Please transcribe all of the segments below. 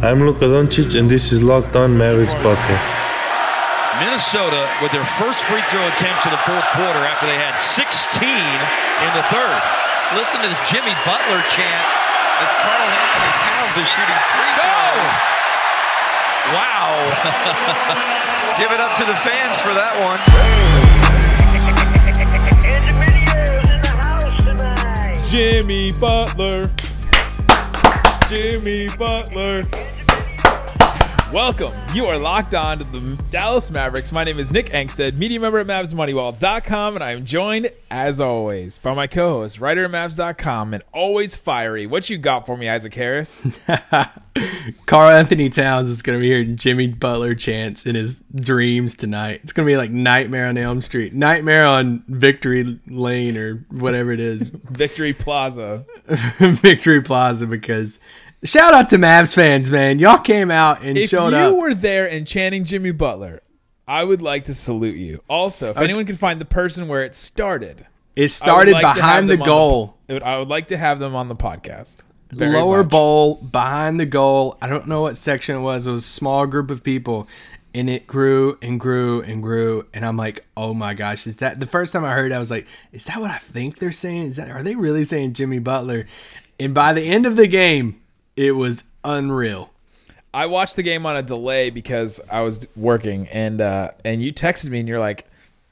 I'm Luka Doncic, and this is Locked On Mavericks podcast. Minnesota with their first free throw attempt to the fourth quarter after they had 16 in the third. Listen to this Jimmy Butler chant as Karl-Anthony Towns is shooting free throws. Wow. Give it up to the fans for that one. Jimmy Butler. Jimmy Butler. Welcome. You are locked on to the Dallas Mavericks. My name is Nick Angstadt, media member at MavsMoneyball.com, and I am joined, as always, by my co-host, writer at Mavs.com, and always fiery. What you got for me, Isaac Harris? Karl-Anthony Towns is going to be hearing Jimmy Butler chants in his dreams tonight. It's going to be like Nightmare on Elm Street, Nightmare on Victory Lane, or whatever it is. Victory Plaza. Victory Plaza, because shout out to Mavs fans, man. Y'all came out and if showed up. If you were there and chanting Jimmy Butler, I would like to salute you. Also, if okay. anyone can find the person where it started, it started like behind the goal. The, I would like to have them on the podcast. Lower much. bowl behind the goal. I don't know what section it was. It was a small group of people, and it grew and grew and grew. And I'm like, oh my gosh, is that the first time I heard? It, I was like, is that what I think they're saying? Is that are they really saying Jimmy Butler? And by the end of the game, it was unreal. I watched the game on a delay because I was working, and uh, and you texted me, and you're like,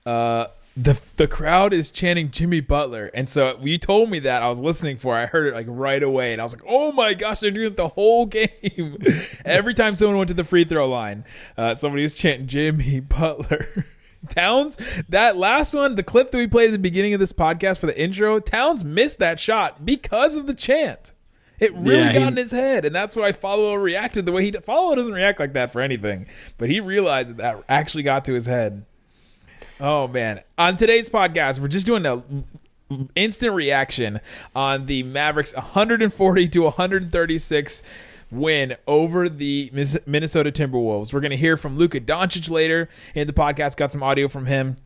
uh, the the crowd is chanting Jimmy Butler, and so you told me that I was listening for. I heard it like right away, and I was like, "Oh my gosh, they're doing it the whole game." Every time someone went to the free throw line, uh, somebody was chanting Jimmy Butler. Towns, that last one, the clip that we played at the beginning of this podcast for the intro, Towns missed that shot because of the chant. It really yeah, got he, in his head, and that's why Followill reacted the way he. Followill doesn't react like that for anything, but he realized that that actually got to his head. Oh man! On today's podcast, we're just doing a instant reaction on the Mavericks 140 to 136 win over the Minnesota Timberwolves. We're going to hear from Luka Doncic later in the podcast. Got some audio from him,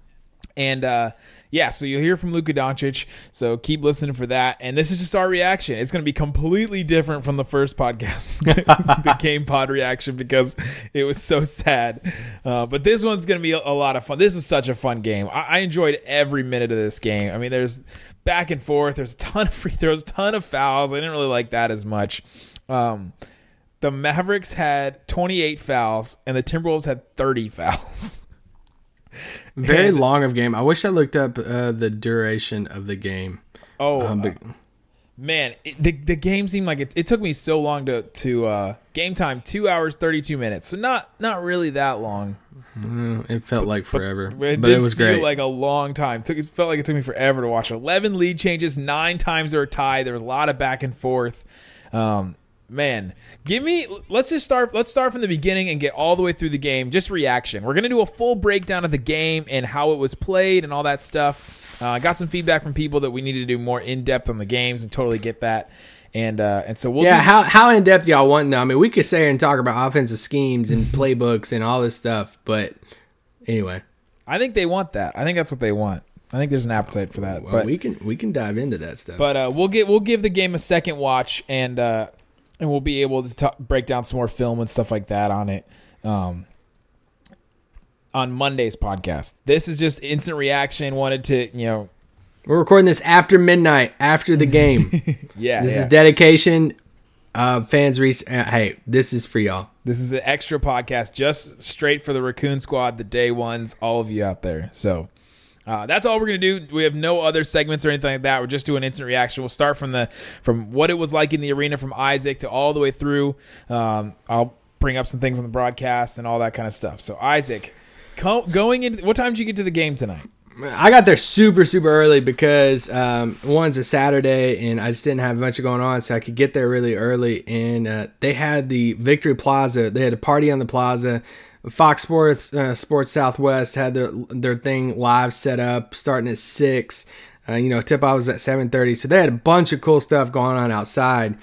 and uh, yeah, so you'll hear from Luka Doncic. So keep listening for that. And this is just our reaction. It's going to be completely different from the first podcast, the game pod reaction, because it was so sad. Uh, but this one's going to be a, a, lot of fun. This was such a fun game. I, I enjoyed every minute of this game. I mean, there's back and forth. There's a ton of free throws, ton of fouls. I didn't really like that as much. Um, the Mavericks had 28 fouls, and the Timberwolves had 30 fouls. Very and, long of game. I wish I looked up uh, the duration of the game. Oh, um, but, uh, man, it, the the game seemed like it, it took me so long to to uh, game time two hours thirty two minutes. So not not really that long. Mm, it felt like forever, but, it, but it was great. Like a long time. It took it felt like it took me forever to watch. Eleven lead changes, nine times they were tied. There was a lot of back and forth. Um, man give me let's just start let's start from the beginning and get all the way through the game. Just reaction. We're gonna do a full breakdown of the game and how it was played and all that stuff. Uh, i got some feedback from people that we need to do more in-depth on the games and totally get that. And uh, and so we'll yeah do- how how in depth y'all want now i mean we could sit here and talk about offensive schemes and playbooks and all this stuff but anyway. I think they want that. I think that's what they want. I think there's an appetite for that. Well, but we can we can dive into that stuff. But uh, we'll get we'll give the game a second watch, and uh, and we'll be able to talk, break down some more film and stuff like that on it um, on Monday's podcast. This is just instant reaction. Wanted to, you know, we're recording this after midnight, after the game. yeah, this yeah. is dedication. Uh, fans, re- uh, hey, this is for y'all. This is an extra podcast just straight for the Raccoon Squad, the day ones, all of you out there. So uh, that's all we're gonna do. We have no other segments or anything like that. We're just doing instant reaction. We'll start from the from what it was like in the arena from Isaac to all the way through. Um, I'll bring up some things on the broadcast and all that kind of stuff. So Isaac, co- going in, what time did you get to the game tonight? I got there super super early because um, one's a Saturday and I just didn't have much going on, so I could get there really early. And uh, they had the Victory Plaza. They had a party on the plaza. Fox Sports uh, Sports Southwest had their their thing live set up starting at six. Uh, you know, tip off was at seven thirty, so they had a bunch of cool stuff going on outside.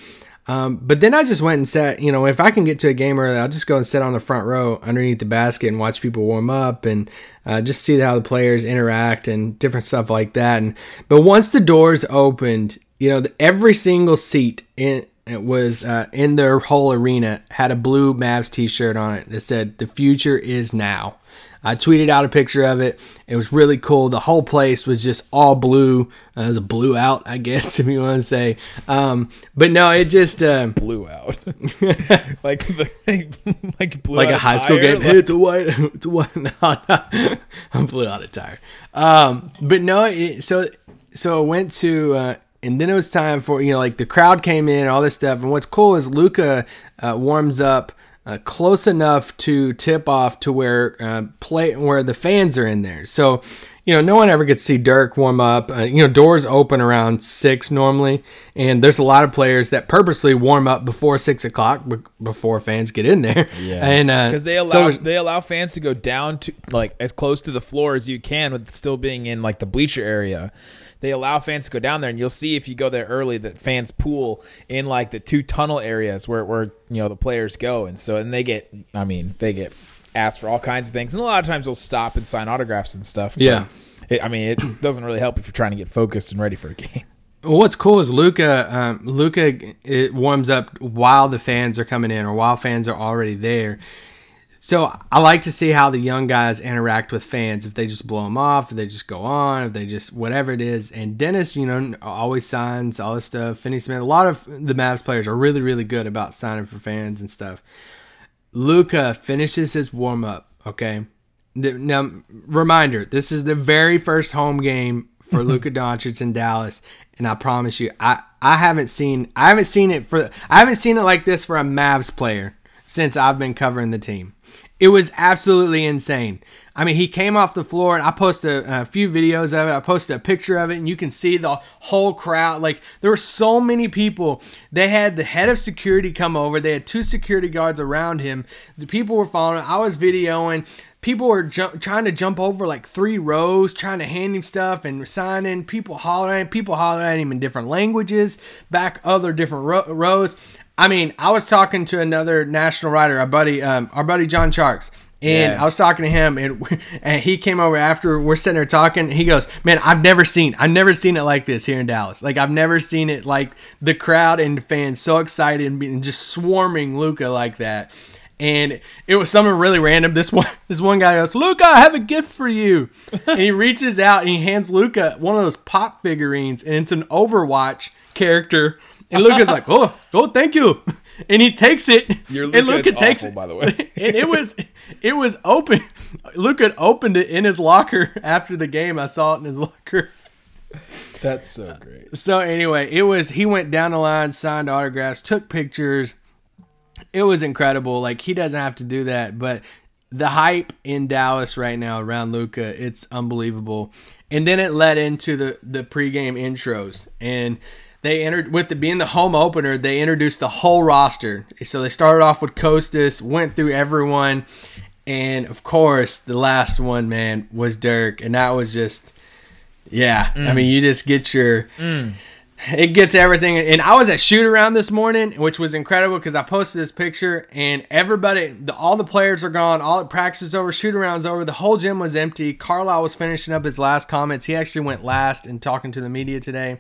Um, but then I just went and sat. You know, if I can get to a game early, I'll just go and sit on the front row underneath the basket and watch people warm up and uh, just see how the players interact and different stuff like that. And but once the doors opened, you know, every single seat in it was uh, in their whole arena had a blue Mavs T-shirt on it that said "The future is now." I tweeted out a picture of it. It was really cool. The whole place was just all blue. Uh, it was a blue out, I guess, if you want to say. Um, but no, it just uh, blew out, like the like blew like a high school game. like- Hey, it's a white, it's a white. No, no. I'm blew out a tire. Um, but no, it, so so it went to, uh, and then it was time for you know like the crowd came in and all this stuff. And what's cool is Luka uh, warms up. Uh, close enough to tip off to where uh, play where the fans are in there. So, you know, no one ever gets to see Dirk warm up. Uh, you know, doors open around six normally, and there's a lot of players that purposely warm up before six o'clock be- before fans get in there. Yeah, and uh, because they allow so- they allow fans to go down to like as close to the floor as you can with still being in like the bleacher area. They allow fans to go down there, and you'll see if you go there early that fans pool in like the two tunnel areas where where you know the players go, and so and they get I mean they get asked for all kinds of things, and a lot of times they'll stop and sign autographs and stuff. but Yeah. it, I mean it doesn't really help if you're trying to get focused and ready for a game. Well, what's cool is Luka. Um, Luka it warms up while the fans are coming in, or while fans are already there. So I like to see how the young guys interact with fans. If they just blow them off, if they just go on, if they just whatever it is. And Dennis, you know, always signs all this stuff. Finney Smith. A lot of the Mavs players are really, really good about signing for fans and stuff. Luka finishes his warm up. Okay. Now, reminder: this is the very first home game for Luka Doncic in Dallas, and I promise you, I I haven't seen I haven't seen it for I haven't seen it like this for a Mavs player since I've been covering the team. It was absolutely insane. I mean, he came off the floor, and I posted a, a few videos of it. I posted a picture of it, and you can see the whole crowd. Like, there were so many people. They had the head of security come over. They had two security guards around him. The people were following. I was videoing. People were jump, trying to jump over like three rows, trying to hand him stuff and signing. People hollering. People hollering at him in different languages, back other different ro- rows. I mean, I was talking to another national writer, our buddy, um, our buddy John Sharks, and Yeah. I was talking to him, and and he came over after we're sitting there talking. He goes, "Man, I've never seen, I've never seen it like this here in Dallas. Like I've never seen it like the crowd and fans so excited and, being, just swarming Luka like that." And it was something really random. This one, this one guy goes, "Luka, I have a gift for you," and he reaches out and he hands Luka one of those pop figurines, and it's an Overwatch character. And Luka's like, "Oh, oh, thank you," and he takes it. Your and Luka takes awful, it by the way. and it was it was open. Luka opened it in his locker after the game. I saw it in his locker. That's so great. So anyway, it was he went down the line, signed autographs, took pictures. It was incredible. Like he doesn't have to do that, but the hype in Dallas right now around Luka, it's unbelievable. And then it led into the the pregame intros and they entered with the being the home opener, they introduced the whole roster. So they started off with Kostas, went through everyone, and of course the last one, man, was Dirk, and that was just yeah. I mm. mean, you just get your mm. it gets everything. And I was at shoot around this morning, which was incredible because I posted this picture and everybody, the, all the players are gone. All the practice is over, shoot around's over. The whole gym was empty. Carlisle was finishing up his last comments. He actually went last in talking to the media today.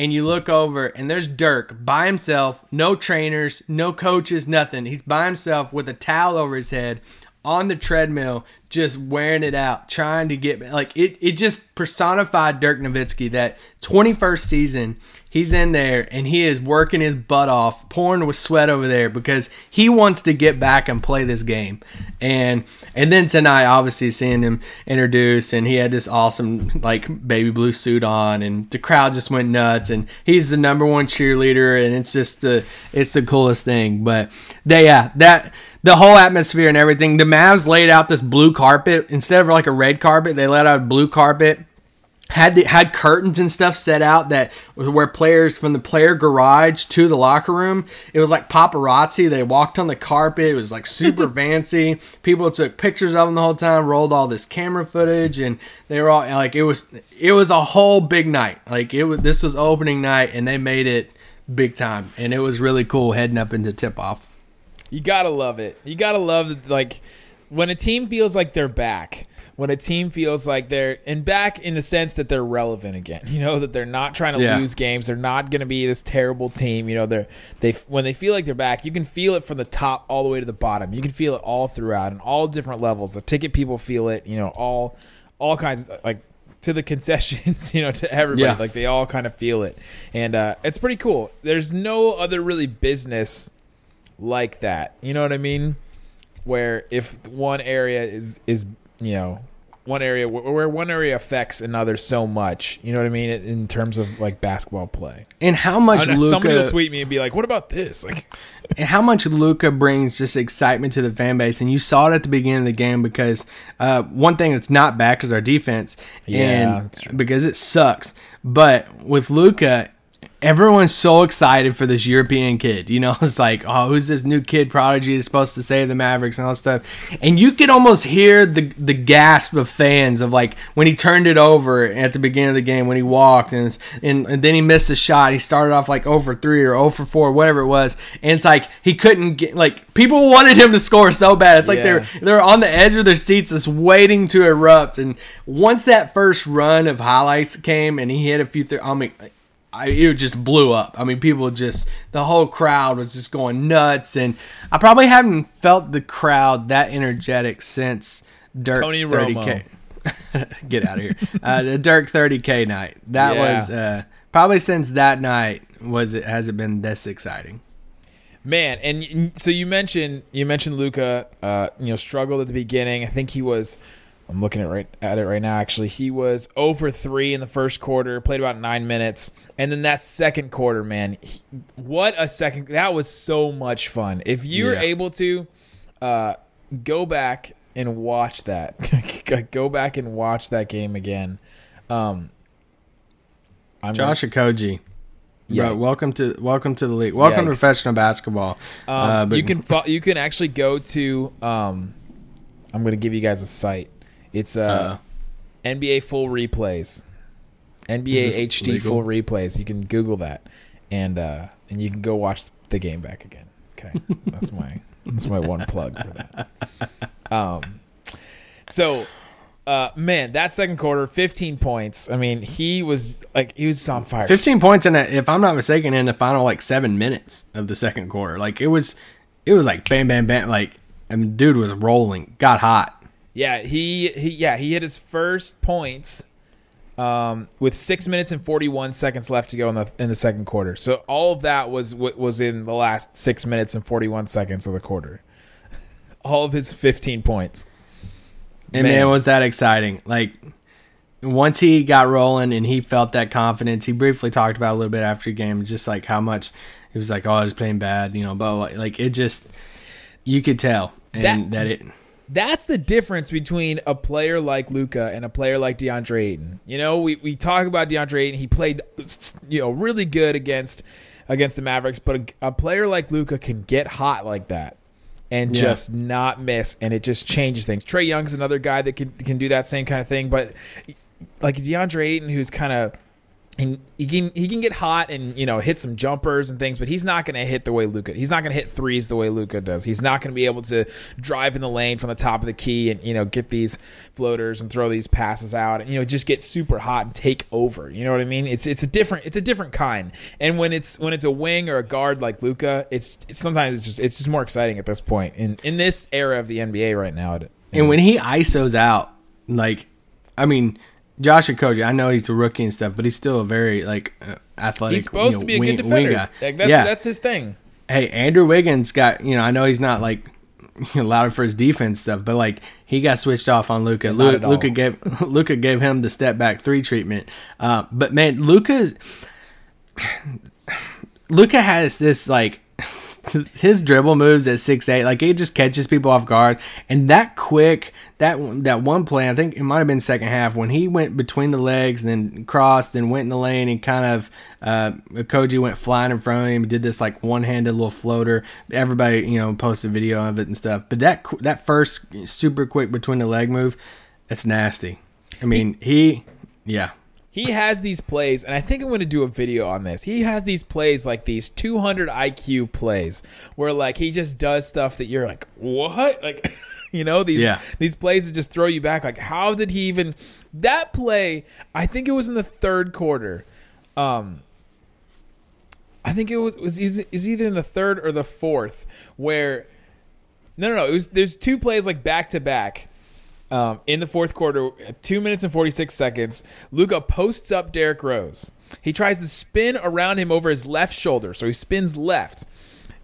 And you look over and there's Dirk by himself, no trainers, no coaches, nothing. He's by himself with a towel over his head on the treadmill, just wearing it out, trying to get like it. It just personified Dirk Nowitzki. That 21st season, he's in there and he is working his butt off, pouring with sweat over there because he wants to get back and play this game. And and then tonight, obviously seeing him introduce and he had this awesome like baby blue suit on, and the crowd just went nuts. And he's the number one cheerleader, and it's just the it's the coolest thing. But they yeah that the whole atmosphere and everything. The Mavs laid out this blue carpet instead of like a red carpet. They laid out a blue carpet. Had the, had curtains and stuff set out that where players from the player garage to the locker room. It was like paparazzi. They walked on the carpet. It was like super fancy. People took pictures of them the whole time. Rolled all this camera footage, and they were all like, it was it was a whole big night. Like it was this was opening night, and they made it big time, and it was really cool heading up into tip off. You gotta love it. You gotta love that, like when a team feels like they're back. when a team feels like they're and back in the sense that they're relevant again. You know that they're not trying to Yeah. lose games. They're not going to be this terrible team. You know they're they when they feel like they're back, you can feel it from the top all the way to the bottom. You can feel it all throughout and all different levels. The ticket people feel it. You know all all kinds of like to the concessions. You know to everybody. Yeah. Like they all kind of feel it, and uh, it's pretty cool. There's no other really business like that. You know what I mean? Where if one area is is you know one area where one area affects another so much, you know what I mean, in terms of like basketball play. And how much know, somebody will tweet me and be like, "What about this?" Like, and how much Luka brings just excitement to the fan base, and you saw it at the beginning of the game because uh, one thing that's not back is our defense, Yeah, and because it sucks. But with Luka, everyone's so excited for this European kid. You know, it's like, oh, who's this new kid prodigy is supposed to save the Mavericks and all that stuff. And you could almost hear the the gasp of fans of like when he turned it over at the beginning of the game when he walked and and, and then he missed a shot. He started off like 0 for 3 or 0 for 4, whatever it was. And it's like he couldn't get like people wanted him to score so bad. It's like they're they're on the edge of their seats just waiting to erupt. And once that first run of highlights came and he hit a few th- I mean I, it just blew up. I mean, people just the whole crowd was just going nuts, and I probably haven't felt the crowd that energetic since Dirk Tony 30k. Get out of here! Uh, the Dirk 30k night. That Yeah. was uh, probably since that night was it has it been this exciting. man, and so you mentioned you mentioned Luka, uh, you know, struggled at the beginning. I think he was. I'm looking at right at it right now. Actually, he was over three in the first quarter. Played about nine minutes, and then that second quarter, man, he- what a second! That was so much fun. If you're Yeah. able to, uh, go back and watch that. go back and watch that game again. Um, I'm gonna- Josh Okogie, Yeah. bro, welcome to welcome to the league. Welcome to professional basketball. Um, Uh, but- you can you can actually go to um, I'm going to give you guys a site. It's uh, Uh. NBA full replays, NBA HD legal? full replays. You can Google that, and uh, and you can go watch the game back again. Okay, that's my that's my one plug for that. Um, so. Uh, man, that second quarter, 15 points. I mean, he was like he was on fire. 15 points in it, if I'm not mistaken, in the final like seven minutes of the second quarter. Like it was, it was like bam, bam, bam. Like, I mean, dude was rolling, got hot. Yeah, he, he yeah he hit his first points um, with six minutes and forty one seconds left to go in the in the second quarter. So all of that was what was in the last six minutes and forty one seconds of the quarter. All of his fifteen points. And Man. man, was that exciting. Like, once he got rolling and he felt that confidence, he briefly talked about a little bit after the game, just like how much he was like, oh, I was playing bad, you know, but like it just, you could tell. And That- that, it, That's the difference between a player like Luka and a player like DeAndre Ayton. You know, we, we talk about DeAndre Ayton. He played, you know, really good against against the Mavericks, but a, a player like Luka can get hot like that and Yeah. just not miss, and it just changes things. Trae Young's another guy that can can do that same kind of thing, but like DeAndre Ayton, who's kind of and he can he can get hot and you know hit some jumpers and things, but he's not going to hit the way Luka. He's not going to hit threes the way Luka does. He's not going to be able to drive in the lane from the top of the key and you know get these floaters and throw these passes out and you know just get super hot and take over. You know what I mean? It's it's a different it's a different kind. And when it's when it's a wing or a guard like Luka, it's, it's sometimes it's just it's just more exciting at this point in in this era of the NBA right now. It- and when he ISOs out, like, I mean, Josh Okogie, I know he's a rookie and stuff, but he's still a very like uh, athletic. he's supposed you know, to be a wing- good defender. guy. Like, that's yeah, that's his thing. hey, Andrew Wiggins got you know I know he's not like allowed for his defense stuff, but like he got switched off on Luka. Not. Luka gave Luka gave him the step back three treatment. Uh, but man, Luka's Luka has this like his dribble moves at six eight, like it just catches people off guard. And that quick, that that one play, I think it might have been second half when he went between the legs and then crossed, then went in the lane and kind of uh, Koji went flying in front of him, did this like one handed little floater. Everybody, you know, posted video of it and stuff. But that that first super quick between the leg move, that's nasty. I mean, he, yeah. He has these plays, and I think I'm going to do a video on this. He has these plays, like these 200 IQ plays, where like he just does stuff that you're like, what? Like, you know, these Yeah. these plays that just throw you back. Like, how did he even? That play, I think it was in the third quarter. Um, I think it was was is is either in the third or the fourth where no no no it was there's two plays like back to back um, in the fourth quarter two minutes and 46 seconds Luka posts up Derrick Rose he tries to spin around him over his left shoulder so he spins left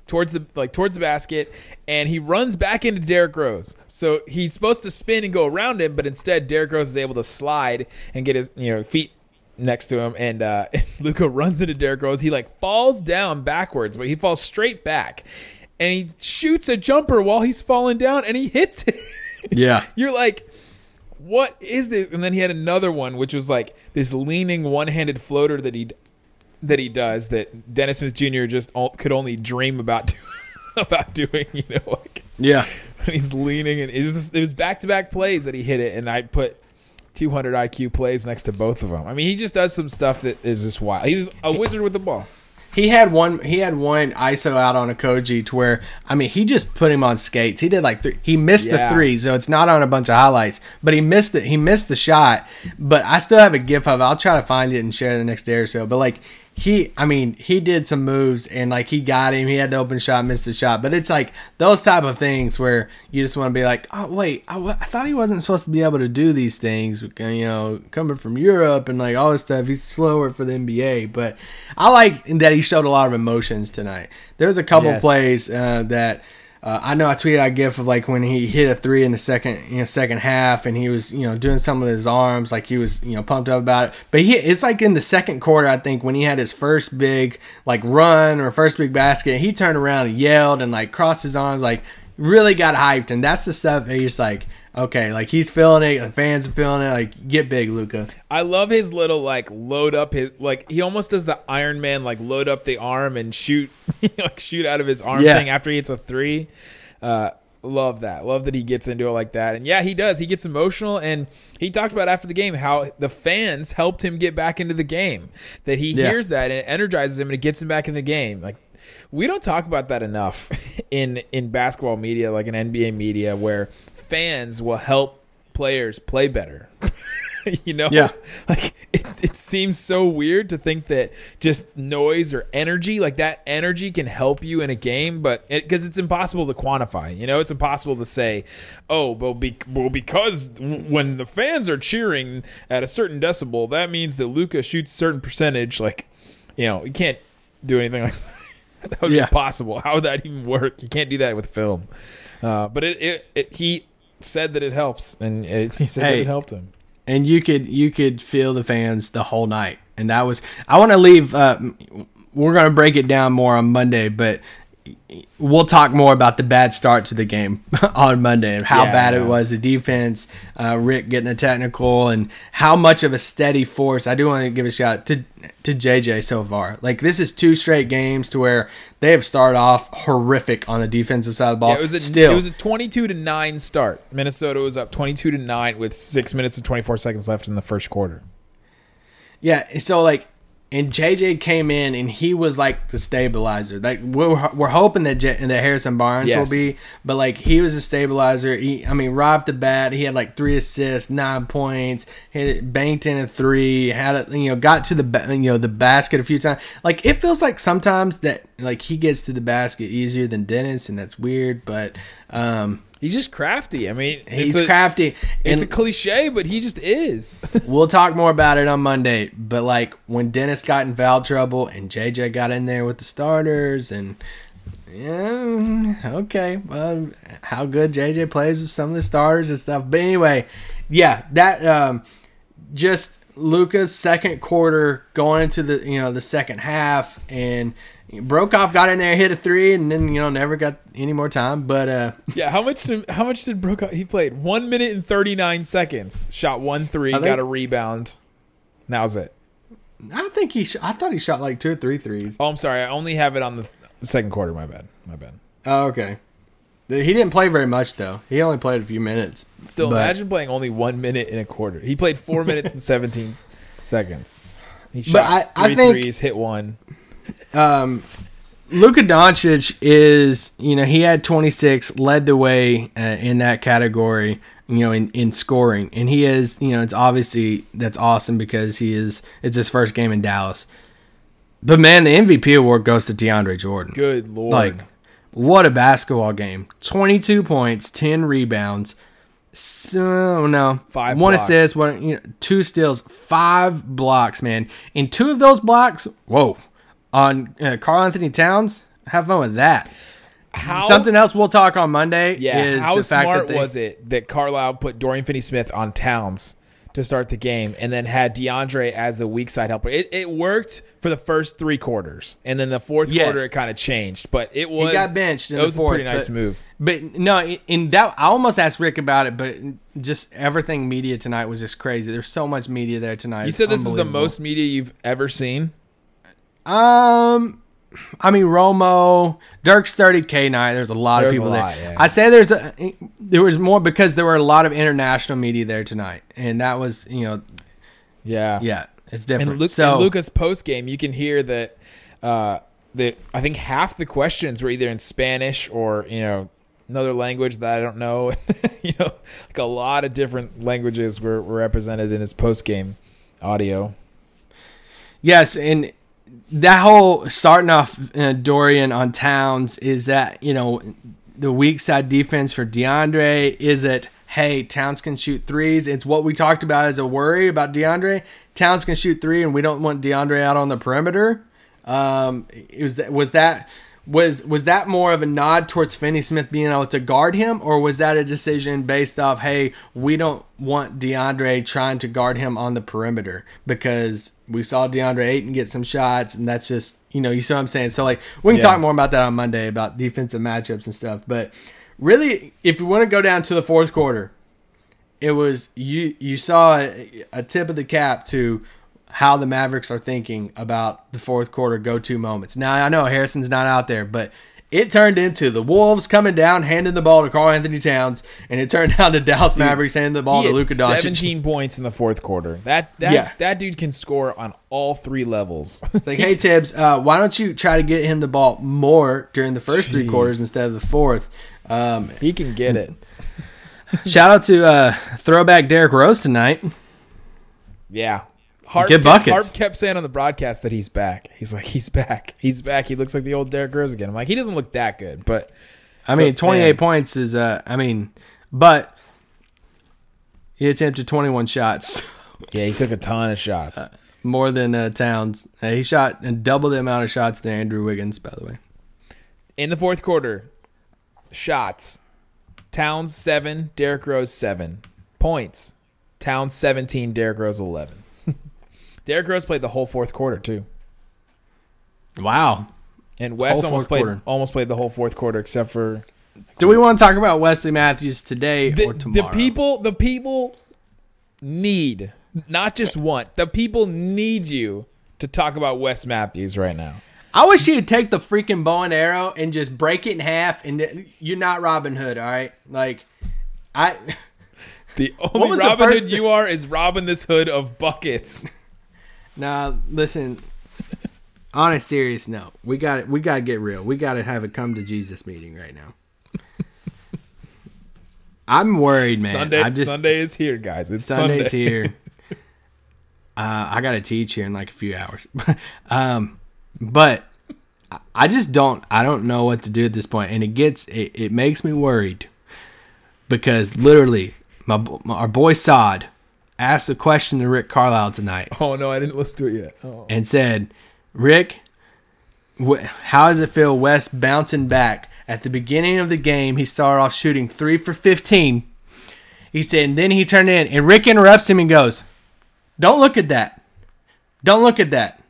towards the like towards the basket and he runs back into Derrick Rose. So he's supposed to spin and go around him, but instead Derrick Rose is able to slide and get his you know feet next to him and uh Luka runs into Derrick Rose. He like falls down backwards, but he falls straight back. And he shoots a jumper while he's falling down and he hits it. Yeah. You're like what is this? And then he had another one, which was like this leaning one-handed floater that he that he does that Dennis Smith Jr. just o- could only dream about doing, about doing. You know, like Yeah. he's leaning and it was just, it was back-to-back plays that he hit it, and I put 200 IQ plays next to both of them. I mean, he just does some stuff that is just wild. He's a wizard with the ball. He had one. He had one ISO out on Okogie to where I mean he just put him on skates. He did like three. He missed Yeah. the three, so it's not on a bunch of highlights. But he missed it. He missed the shot. But I still have a gif of. it. I'll try to find it and share it the next day or so. But like he, I mean he did some moves and like he got him. He had the open shot, missed the shot. But it's like those type of things where you just want to be like, oh wait, I, thought he wasn't supposed to be able to do these things. You know, coming from Europe and like all this stuff. He's slower for the NBA, but I like that he showed a lot of emotions tonight. There was a couple Yes. plays uh, that uh, I know I tweeted a gif of like when he hit a three in the second you know second half and he was you know doing some of his arms like he was you know pumped up about it. But he it's like in the second quarter I think when he had his first big like run or first big basket he turned around and yelled and like crossed his arms like really got hyped and that's the stuff that he's like okay like he's feeling it the fans are feeling it like get big Luka. I love his little like load up his like he almost does the Iron Man like load up the arm and shoot like shoot out of his arm Yeah. thing after he hits a three. Uh, love that. Love that he gets into it like that. And yeah, he does. He gets emotional and he talked about after the game how the fans helped him get back into the game. That he Yeah. hears that and it energizes him and it gets him back in the game. Like we don't talk about that enough in in basketball media like in NBA media where fans will help players play better. you know Yeah. like it, it seems so weird to think that just noise or energy like that energy can help you in a game but because it's impossible to quantify you know it's impossible to say oh well, be, well because when the fans are cheering at a certain decibel that means that Luka shoots a certain percentage like you know you can't do anything like that would Yeah. be possible how would that even work you can't do that with film uh, but it, it, it he said that it helps and it, he said that it helped him. and you could you could feel the fans the whole night and that was i want to leave uh, we're going to break it down more on monday but we'll talk more about the bad start to the game on monday and how Yeah, bad yeah. it was the defense uh, rick getting a technical and how much of a steady force i do want to give a shout out to to jj so far like this is two straight games to where they have started off horrific on the defensive side of the ball Yeah, it was a, still it was a 22 to 9 start. Minnesota was up 22 to 9 with 6 minutes and 24 seconds left in the first quarter. Yeah, so like, and JJ came in and he was like the stabilizer. Like we're, we're hoping that J, that Harrison Barnes Yes. will be, but like he was a stabilizer. He, I mean, right off the bat, he had like three assists, nine points, hit it, banked in a three, had it, you know, got to the ba- you know the basket a few times. Like it feels like sometimes that like he gets to the basket easier than Dennis, and that's weird. But um, He's just crafty. I mean, he's a, crafty. It's and- a cliche, but he just is. We'll talk more about it on Monday. But like when Dennis got in foul trouble and JJ got in there with the starters and yeah, okay, well, how good JJ plays with some of the starters and stuff. But anyway, yeah, that um, just Luca's second quarter going into the you know the second half and Broekhoff got in there, hit a three, and then you know never got any more time. But uh, yeah, how much did how much did Brook he played? 1 minute and 39 seconds. Shot 1 3, think- got a rebound. That was it. I think he, sh- I thought he shot like two or three threes. Oh, I'm sorry. I only have it on the second quarter. My bad. My bad. Oh, okay. He didn't play very much though. He only played a few minutes. Still, But- imagine playing only 1 minute in a quarter. He played 4 minutes and 17 seconds. He shot I- I three think- threes, hit one. Luka Doncic is, you know, he had 26, led the way uh, in that category, you know, in, in scoring. And he is, you know, it's obviously that's awesome because he is, it's his first game in Dallas. But man, the MVP award goes to DeAndre Jordan. Good lord. Like, what a basketball game. 22 points, 10 rebounds. So, no. Five One blocks. assist, one, you know, two steals, five blocks, man. And two of those blocks, whoa, on uh, Karl-Anthony Towns. Have fun with that. how Something else we'll talk on Monday Yeah, is how the fact smart that they, was it that Carlisle put Dorian Finney-Smith on Towns to start the game, and then had DeAndre as the weak side helper? It, it worked for the first three quarters, and then the fourth Yes. quarter it kind of changed. But it was He got benched in It was fourth, a pretty nice but- move. But no, in- in that I almost asked Rick about it, but just everything media tonight was just crazy. There's so much media there tonight. You said this is the most media you've ever seen. Um, I mean Romo, Dirk's 30k night. There's a lot There's of people a there. yeah. I say there's a there was more because there were a lot of international media there tonight, and that was you know Yeah, yeah it's different. And, Lu- so and Luka's post game, you can hear that. Uh, that I think half the questions were either in Spanish or you know another language that I don't know. you know, like a lot of different languages were, were represented in his post game audio. Yes, and that whole starting off uh, Dorian on Towns is that you know the weak side defense for DeAndre is it hey Towns can shoot threes. It's what we talked about as a worry about DeAndre. Towns can shoot three, and we don't want DeAndre out on the perimeter. Um, it was that was that was was that more of a nod towards Finney Smith being able to guard him, or was that a decision based off hey we don't want DeAndre trying to guard him on the perimeter because we saw DeAndre Ayton get some shots, and that's just you know you see what I'm saying. So like we can Yeah. talk more about that on Monday about defensive matchups and stuff, but really if you want to go down to the fourth quarter, it was you you saw a, a tip of the cap to how the Mavericks are thinking about the fourth quarter go to moments. Now I know Harrison's not out there, but it turned into the Wolves coming down, handing the ball to Karl-Anthony Towns, and it turned down to Dallas Mavericks handing the ball to Luka Doncic. 17 points in the fourth quarter. That that Yeah. that dude can score on all three levels. It's like, hey Thibs, uh, why don't you try to get him the ball more during the first three quarters instead of the fourth? Um, he can get it. shout out to uh, throwback Derrick Rose tonight. Yeah. Harp Get kept. Harp kept saying on the broadcast that he's back. He's like, he's back. He's back. He looks like the old Derrick Rose again. I'm like, he doesn't look that good, but I mean, But, 28 man. points is, uh, I mean, but he attempted 21 shots, yeah, he took a ton of shots. more than uh, Towns. Uh, he shot uh, double the amount of shots than Andrew Wiggins, by the way. In the fourth quarter, shots. Towns seven, Derrick Rose seven. Points. Towns seventeen, Derrick Rose eleven. Derrick Rose played the whole fourth quarter too. Wow. And Wes almost played quarter. almost played the whole fourth quarter except for Do we want to talk about Wesley Matthews today the, or the people the people need not just want the people need you to talk about Wes Matthews right now. I wish you'd take the freaking bow and arrow and just break it in half. And you're not Robin Hood, all right? Like, I. The only the Robin first- Hood you are is robbing this hood of buckets. Nah, listen. On a serious note, we got we got to get real. We got to have a come to Jesus meeting right now. I'm worried, man. Sunday I'm just Sunday is here, guys. It's Sunday's Sunday. here. Uh, I got to teach here in like a few hours. um, but I- I just don't. I don't know what to do at this point, and it gets it, it makes me worried because literally, my, my our boy Sod asked a question to Rick Carlisle tonight Oh no, I didn't listen to it yet. Oh. and said, "Rick, wh- how does it feel Wes bouncing back at the beginning of the game? He started off shooting three for 15. He said, and then he turned in, and Rick interrupts him and goes, "Don't look at that. Don't look at that.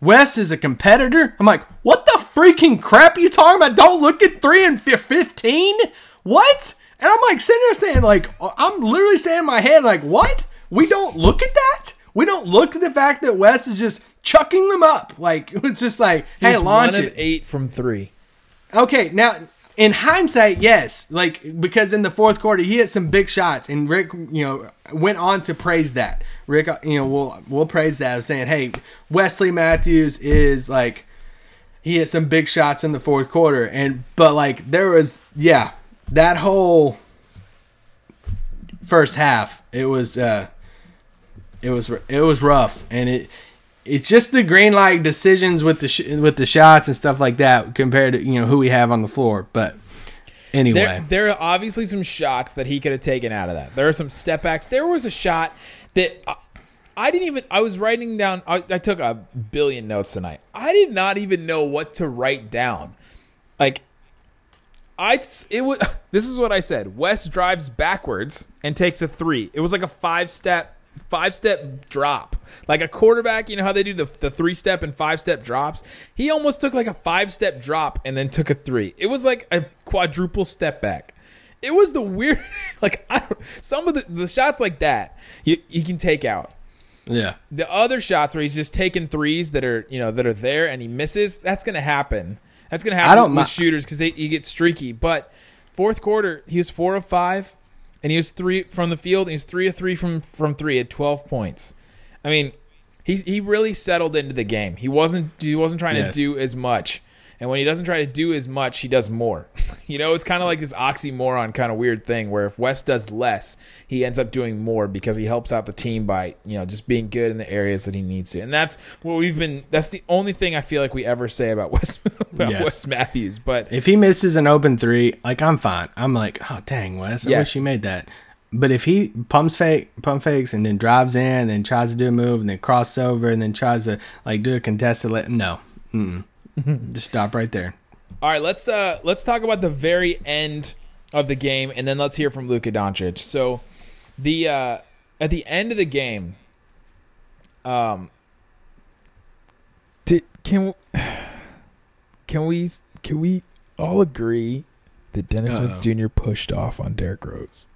Wes is a competitor." I'm like, "What the freaking crap are you talking about? Don't look at three and 15. What?" And I'm like sitting there saying, like, I'm literally saying in my head, like, what? We don't look at that? We don't look at the fact that Wes is just chucking them up. Like, it's just like, hey, He's launch one it. of eight from three. Okay, now in hindsight, yes, like because in the fourth quarter he hit some big shots, and Rick, you know, went on to praise that. Rick, you know, we'll we'll praise that of saying, hey, Wesley Matthews is like he hit some big shots in the fourth quarter, and but like there was yeah that whole first half it was uh it was it was rough and it it's just the green light decisions with the sh- with the shots and stuff like that compared to you know who we have on the floor. But anyway, There, there are obviously some shots that he could have taken out of that. There are some step backs. There was a shot that I, I didn't even. I was writing down. I, I took a billion notes tonight. I did not even know what to write down. Like, I it was. This is what I said. Wes drives backwards and takes a three. It was like a five step. Five step drop, like a quarterback. You know how they do the, the three step and five step drops. He almost took like a five step drop and then took a three. It was like a quadruple step back. It was the weird, like I don't, some of the, the shots like that you you can take out. yeah, The other shots where he's just taking threes that are you know that are there and he misses. That's gonna happen. That's gonna happen I don't with mi- shooters because he gets streaky. But fourth quarter, he was four of five, and he was three from the field. And he was three of three from from three at twelve points. I mean, he's he really settled into the game. He wasn't he wasn't trying Yes. to do as much. And when he doesn't try to do as much, he does more. you know, it's kind of like this oxymoron kind of weird thing where if Wes does less, he ends up doing more because he helps out the team by, you know, just being good in the areas that he needs to. And that's what we've been that's the only thing I feel like we ever say about Wes about Yes. Wes Matthews. But if he misses an open three, like I'm fine. I'm like, oh dang, Wes, I Yes. wish you made that. But if he pumps fake, pump fakes, and then drives in, and then tries to do a move, and then cross over, and then tries to like do a contested, let no, Mm-mm. just stop right there. All right, let's uh let's talk about the very end of the game, and then let's hear from Luka Doncic. So, the uh at the end of the game, um, did can can we can we all agree that Dennis Uh-oh. Smith Jr. pushed off on Derrick Rose?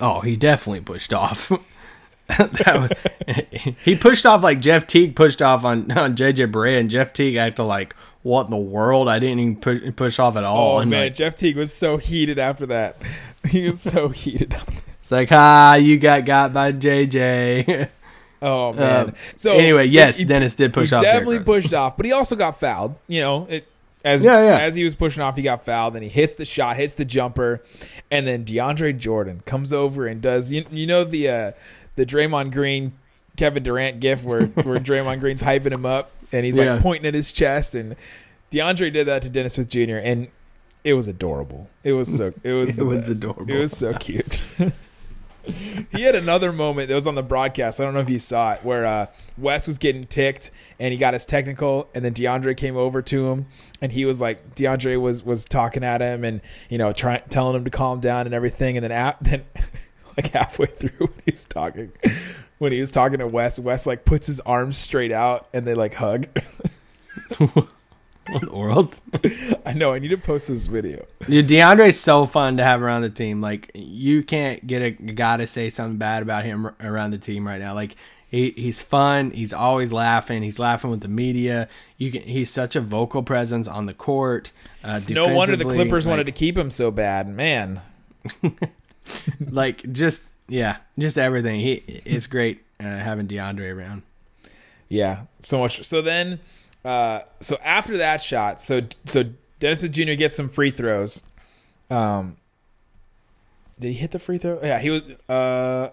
Oh, he definitely pushed off. was, he pushed off like Jeff Teague pushed off on, on JJ Barea, and Jeff Teague acted like, "What in the world? I didn't even push, push off at all." Oh, and man, like, Jeff Teague was so heated after that. He was so heated. it's like, "Ah, you got got by JJ." Oh man. Um, so anyway, yes, he- Dennis did push he off. Definitely pushed off, but he also got fouled. You know, it as Yeah, yeah. as he was pushing off, he got fouled. Then he hits the shot, hits the jumper, and then DeAndre Jordan comes over and does you, you know the uh, the Draymond Green Kevin Durant gif where where Draymond Green's hyping him up and he's like pointing at his chest and DeAndre did that to Dennis Smith Jr. and it was adorable. It was so it was It was best. adorable. It was so cute. he had another moment that was on the broadcast. I don't know if you saw it, where uh, Wes was getting ticked and he got his technical, and then DeAndre came over to him, and he was like, DeAndre was was talking at him and you know trying telling him to calm down and everything, and then at, then like halfway through when he was talking, when he was talking to Wes, Wes like puts his arms straight out and they like hug. What in the world? I know I need to post this video. Dude, DeAndre's so fun to have around the team. Like you can't get a guy to say something bad about him around the team right now. Like he, he's fun. He's always laughing. He's laughing with the media. You can. He's such a vocal presence on the court. Uh, No wonder the Clippers wanted to keep him so bad, man. like just yeah, just everything. He it's great uh, having DeAndre around. Yeah, so much. So then, uh, so after that shot, so so Dennis Smith Jr. gets some free throws. Um, did he hit the free throw? Yeah, he was. Uh,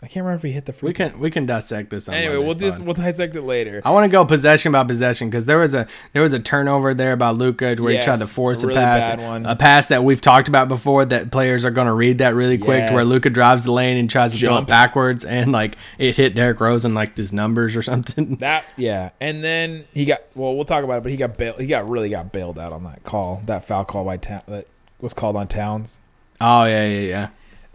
I can't remember if he hit the free. We can we can dissect this. On Anyway, Monday's we'll just pod. we'll dissect it later. I want to go possession by possession because there was a there was a turnover there by Luka where Yes, he tried to force a a, pass, bad one. a pass that we've talked about before that players are going to read that really quick to where Luka drives the lane and tries to throw it backwards and like it hit Derrick Rose and like his numbers or something. That yeah, and then he got well. We'll talk about it, but he got bail, he got really got bailed out on that call, that foul call by Ta- that was called on Towns. Oh yeah yeah yeah.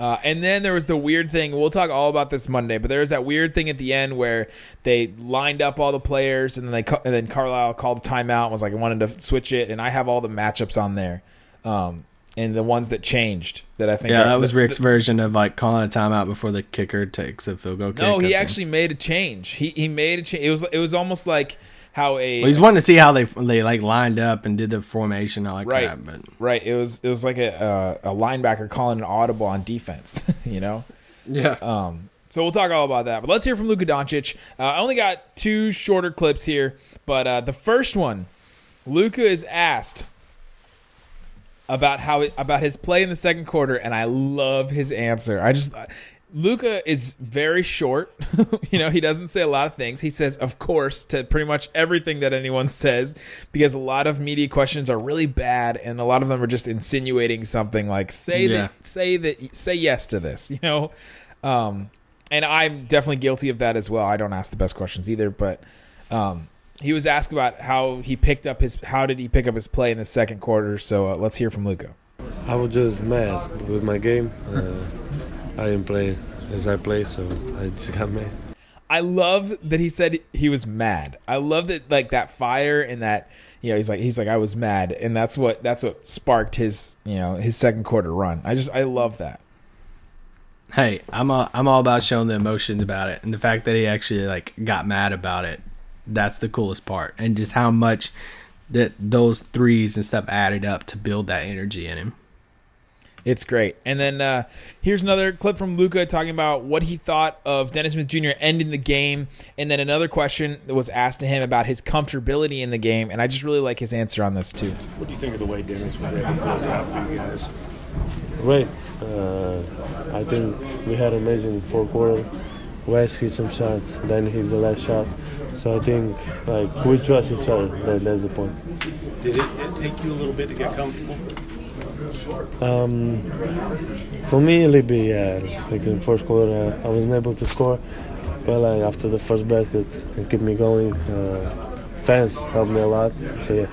Uh, and then there was the weird thing. We'll talk all about this Monday, but there was that weird thing at the end where they lined up all the players, and then they and then Carlisle called a timeout and was like, "I wanted to switch it," and I have all the matchups on there, um, and the ones that changed that I think. Yeah, are- that was the- Rick's version of like calling a timeout before the kicker takes a field goal. No, he actually made a change. He he made a change. It was it was almost like how a Well, he's wanting to see how they they like lined up and did the formation all that Right. crap. But right. It was it was like a a, a linebacker calling an audible on defense. you know. yeah, Um, so we'll talk all about that. But let's hear from Luka Doncic. Uh, I only got two shorter clips here, but uh, the first one, Luka is asked about how about his play in the second quarter, and I love his answer. I just Luka is very short. you know, he doesn't say a lot of things. He says, "Of course," to pretty much everything that anyone says, because a lot of media questions are really bad, and a lot of them are just insinuating something like, "Say Yeah. that, say that, say yes to this." You know, um, and I'm definitely guilty of that as well. I don't ask the best questions either, but um, he was asked about how he picked up his, how did he pick up his play in the second quarter. So uh, let's hear from Luka. I was just mad with my game. Uh, I didn't play as I play, so I just got mad. I love that he said he was mad. I love that like that fire and that you know he's like he's like I was mad and that's what that's what sparked his you know his second quarter run. I just I love that. hey, I'm all, I'm all about showing the emotions about it, and the fact that he actually like got mad about it. That's the coolest part, and just how much that those threes and stuff added up to build that energy in him. It's great. And then uh, here's another clip from Luka talking about what he thought of Dennis Smith Jr. ending the game. And then another question that was asked to him about his comfortability in the game. And I just really like his answer on this too. What do you think of the way Dennis was able to close it out for you guys? Great. Uh, I think we had amazing fourth quarter. Wes hit some shots, then hit the last shot. So I think like we trust each other. That, that's the point. Did it, it take you a little bit to get comfortable? Um, for me, little bit, yeah. Like in first quarter, uh, I wasn't able to score, but like after the first basket, it kept me going. Uh, fans helped me a lot. So yeah.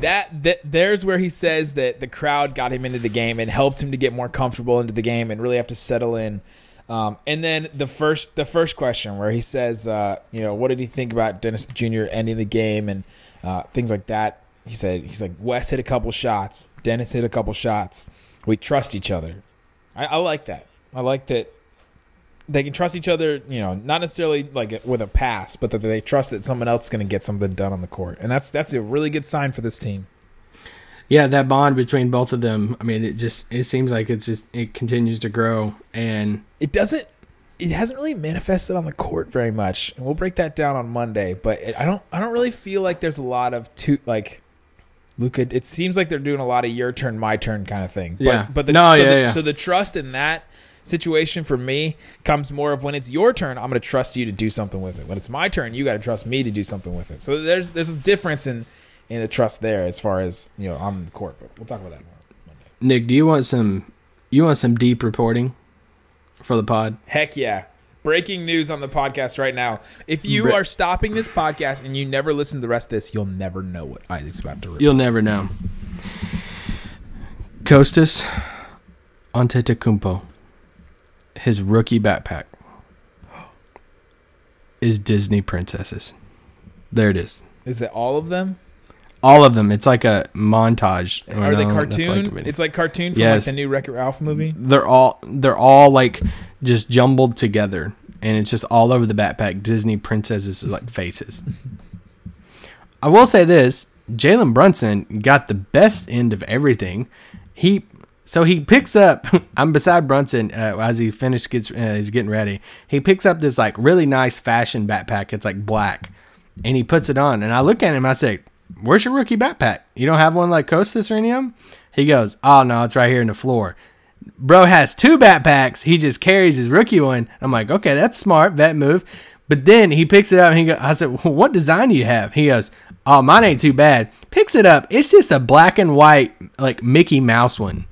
That, that there's where he says that the crowd got him into the game and helped him to get more comfortable into the game and really have to settle in. Um, and then the first the first question where he says, uh, you know, what did he think about Dennis Jr. ending the game and uh, things like that? He said he's like Wes hit a couple shots, Dennis hit a couple shots. We trust each other. I, I like that. I like that they can trust each other. You know, not necessarily like with a pass, but that they trust that someone else is going to get something done on the court, and that's that's a really good sign for this team. Yeah, that bond between both of them. I mean, it just it seems like it's just it continues to grow, and it doesn't it hasn't really manifested on the court very much and we'll break that down on monday but it, i don't i don't really feel like there's a lot of two like Luka, it seems like they're doing a lot of your turn, my turn kind of thing. But, Yeah. But the, No, so yeah, the, yeah. So the trust in that situation for me comes more of when it's your turn, I'm going to trust you to do something with it. When it's my turn, you got to trust me to do something with it. So there's there's a difference in in the trust there as far as you know on the court. But we'll talk about that more Monday. Nick, do you want some you want some deep reporting for the pod? Heck yeah. Breaking news on the podcast right now. If you are stopping this podcast and you never listen to the rest of this, you'll never know what Isaac's about to reveal. You'll never know. Kostas Antetokounmpo, his rookie backpack is Disney princesses. There it is. Is it all of them? All of them. It's like a montage. Are they that's like cartoon? it's like cartoon from Yes. like the new Wreck-It Ralph movie. they're all they're all like just jumbled together and it's just all over the backpack disney princesses like faces i will say this jalen brunson got the best end of everything he so he picks up i'm beside brunson uh, as he finishes gets uh, he's getting ready he picks up this like really nice fashion backpack it's like black and he puts it on and i look at him i say where's your rookie backpack you don't have one like kostas or any of them he goes oh no it's right here in the floor bro has two backpacks. He just carries his rookie one. I'm like, okay, that's smart, vet move. But then he picks it up and he goes, I said, well, what design do you have? He goes, oh, mine ain't too bad. Picks it up. It's just a black and white, like Mickey Mouse one.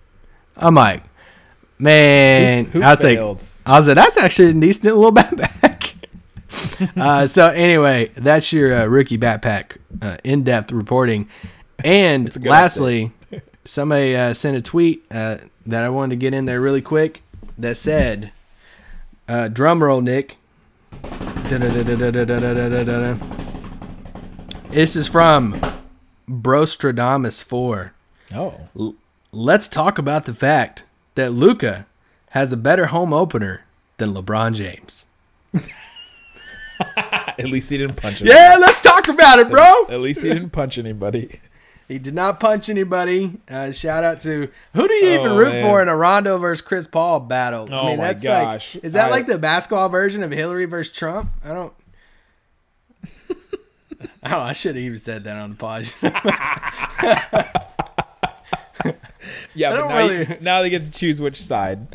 I'm like, man, Who- who I was failed? like, I was like, that's actually a decent little backpack. uh, so anyway, that's your uh, rookie backpack uh, in-depth reporting. And lastly, somebody uh, sent a tweet uh, that I wanted to get in there really quick that said, uh, "Drum roll, Nick." This is from Brostradamus Four. Oh, L- let's talk about the fact that Luka has a better home opener than LeBron James. At least he didn't punch anybody. Yeah, let's talk about it, bro. At least he didn't punch anybody. He did not punch anybody. Uh, shout out to who do you even Oh, root man. for in a Rondo versus Chris Paul battle? Oh, my that's gosh. like, is that I- like the basketball version of Hillary versus Trump? I don't. I don't. I should have even said that on the pod. Yeah, but now, you- now they get to choose which side.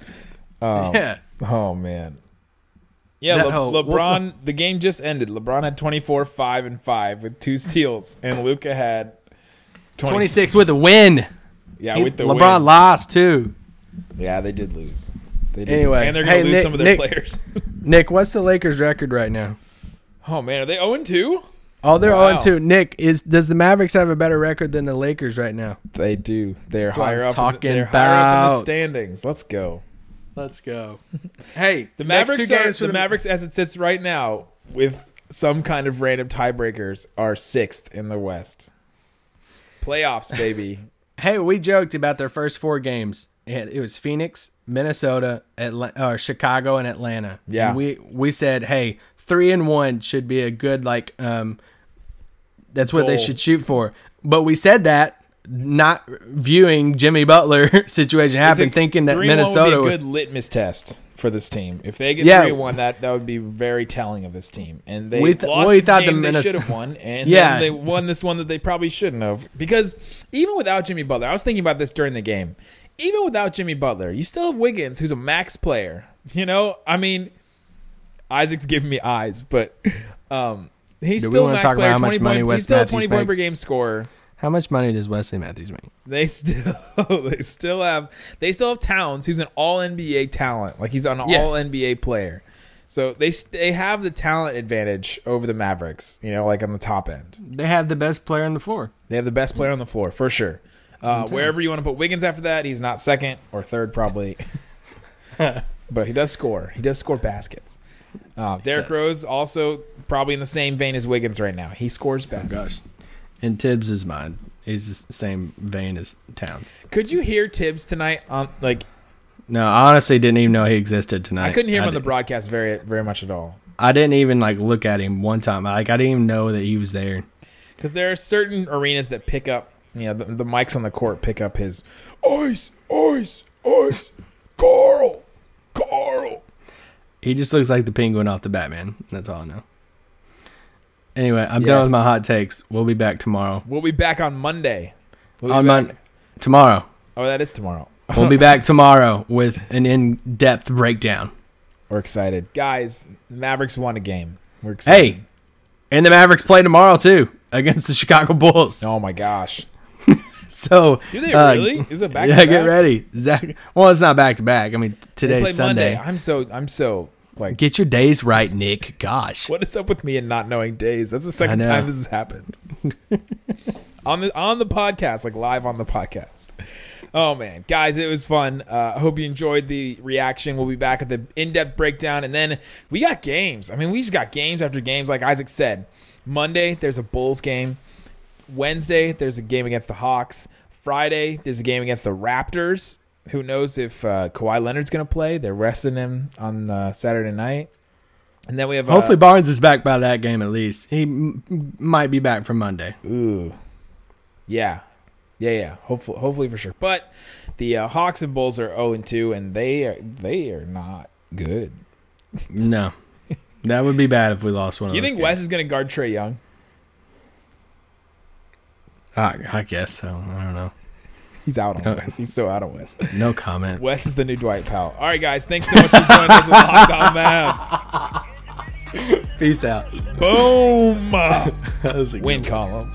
Um, yeah. Oh man. Yeah, That Le- LeBron. The game just ended. LeBron had 24, five and five with two steals, and Luka had 26 with a win. Yeah, He- with the LeBron win. lost too. Yeah, they did lose. They did. Anyway, and they're gonna hey, lose Nick- some of their Nick- players. Nick, what's the Lakers record right now? oh man, are they 0 2? Oh, they're oh Wow. 0 2. Nick, is does the Mavericks have a better record than the Lakers right now? They do. They're That's higher up. talking in the, they're higher up in the standings. Let's go. Let's go. Hey, The next Mavericks, two are, games for the Mavericks, as it sits right now, with some kind of random tiebreakers, are sixth in the West. Playoffs, baby. Hey, we joked about their first four games. It it was Phoenix, Minnesota, Atla- or Chicago, and Atlanta. Yeah. And we we said, hey, three and one should be a good like. um That's what they should shoot for. But we said that not viewing Jimmy Butler situation happen, a- thinking that three and one Minnesota. would be a good litmus test for this team. If they get Yeah. three one, that that would be very telling of this team. And they We th- lost we the thought the game they Minnes- should have won, and Yeah. then they won this one that they probably shouldn't have. Because even without Jimmy Butler, I was thinking about this during the game. Even without Jimmy Butler, you still have Wiggins, who's a max player. You know, I mean, Isaac's giving me eyes, but um, he's Do still a max talk about player. how much 20 money point, he's still a Matthews twenty point per game scorer. How much money does Wesley Matthews make? They still they still have they still have Towns, who's an all NBA talent. Like he's an Yes. all NBA player. So they they have the talent advantage over the Mavericks. You know, like on the top end, They have the best player on the floor. they have the best player on the floor for sure. Uh, wherever you want to put Wiggins after that, he's not second or third probably, but he does score. He does score baskets. Uh, Derrick. Rose also probably in the same vein as Wiggins right now. He scores baskets. Gosh. In Thibs' mind, he's the same vein as Towns. Could you hear Thibs tonight on like No, I honestly didn't even know he existed tonight. I couldn't hear him on the did- broadcast very very much at all. I didn't even like look at him one time. Like I didn't even know that he was there. Because there are certain arenas that pick up, you know, the, the mics on the court pick up his ice, ice, ice, Karl, Karl. He just looks like the penguin off the Batman. That's all I know. Anyway, I'm done with my hot takes. We'll be back tomorrow. We'll be back on Monday. We'll On Monday. Tomorrow. Oh, that is tomorrow. We'll be back tomorrow with an in-depth breakdown. We're excited, guys. Mavericks won a game. We're excited. Hey, and the Mavericks play tomorrow too against the Chicago Bulls. Oh my gosh. So Do they uh, really? Is it back? yeah, get ready, Zach. Well, it's not back to back. I mean, today's play Sunday. Monday. I'm so I'm so like. Get your days right, Nick. Gosh. What is up with me and not knowing days? That's the second time this has happened. on the on the podcast, like live on the podcast. Oh man, guys, it was fun. Uh, I hope you enjoyed the reaction. We'll be back at the in-depth breakdown, and then we got games. I mean, we just got games after games. Like Isaac said, Monday there's a Bulls game. Wednesday there's a game against the Hawks. Friday there's a game against the Raptors. Who knows if uh, Kawhi Leonard's going to play? They're resting him on uh, Saturday night. And then we have uh, Hopefully, Barnes is back by that game at least. He m- might be back for Monday. Ooh, yeah, yeah, yeah. Hopefully, hopefully for sure. But the uh, Hawks and Bulls are zero and two, and they are they are not good. No, that would be bad if we lost one of You think games. Wes is going to guard Trae Young? I, I guess so. I don't know. He's out on Uh, Wes. He's so out on Wes. No comment. Wes is the new Dwight Powell. All right, guys. Thanks so much for joining us on Locked On Mavs. Peace out. Boom. That was a good Win column.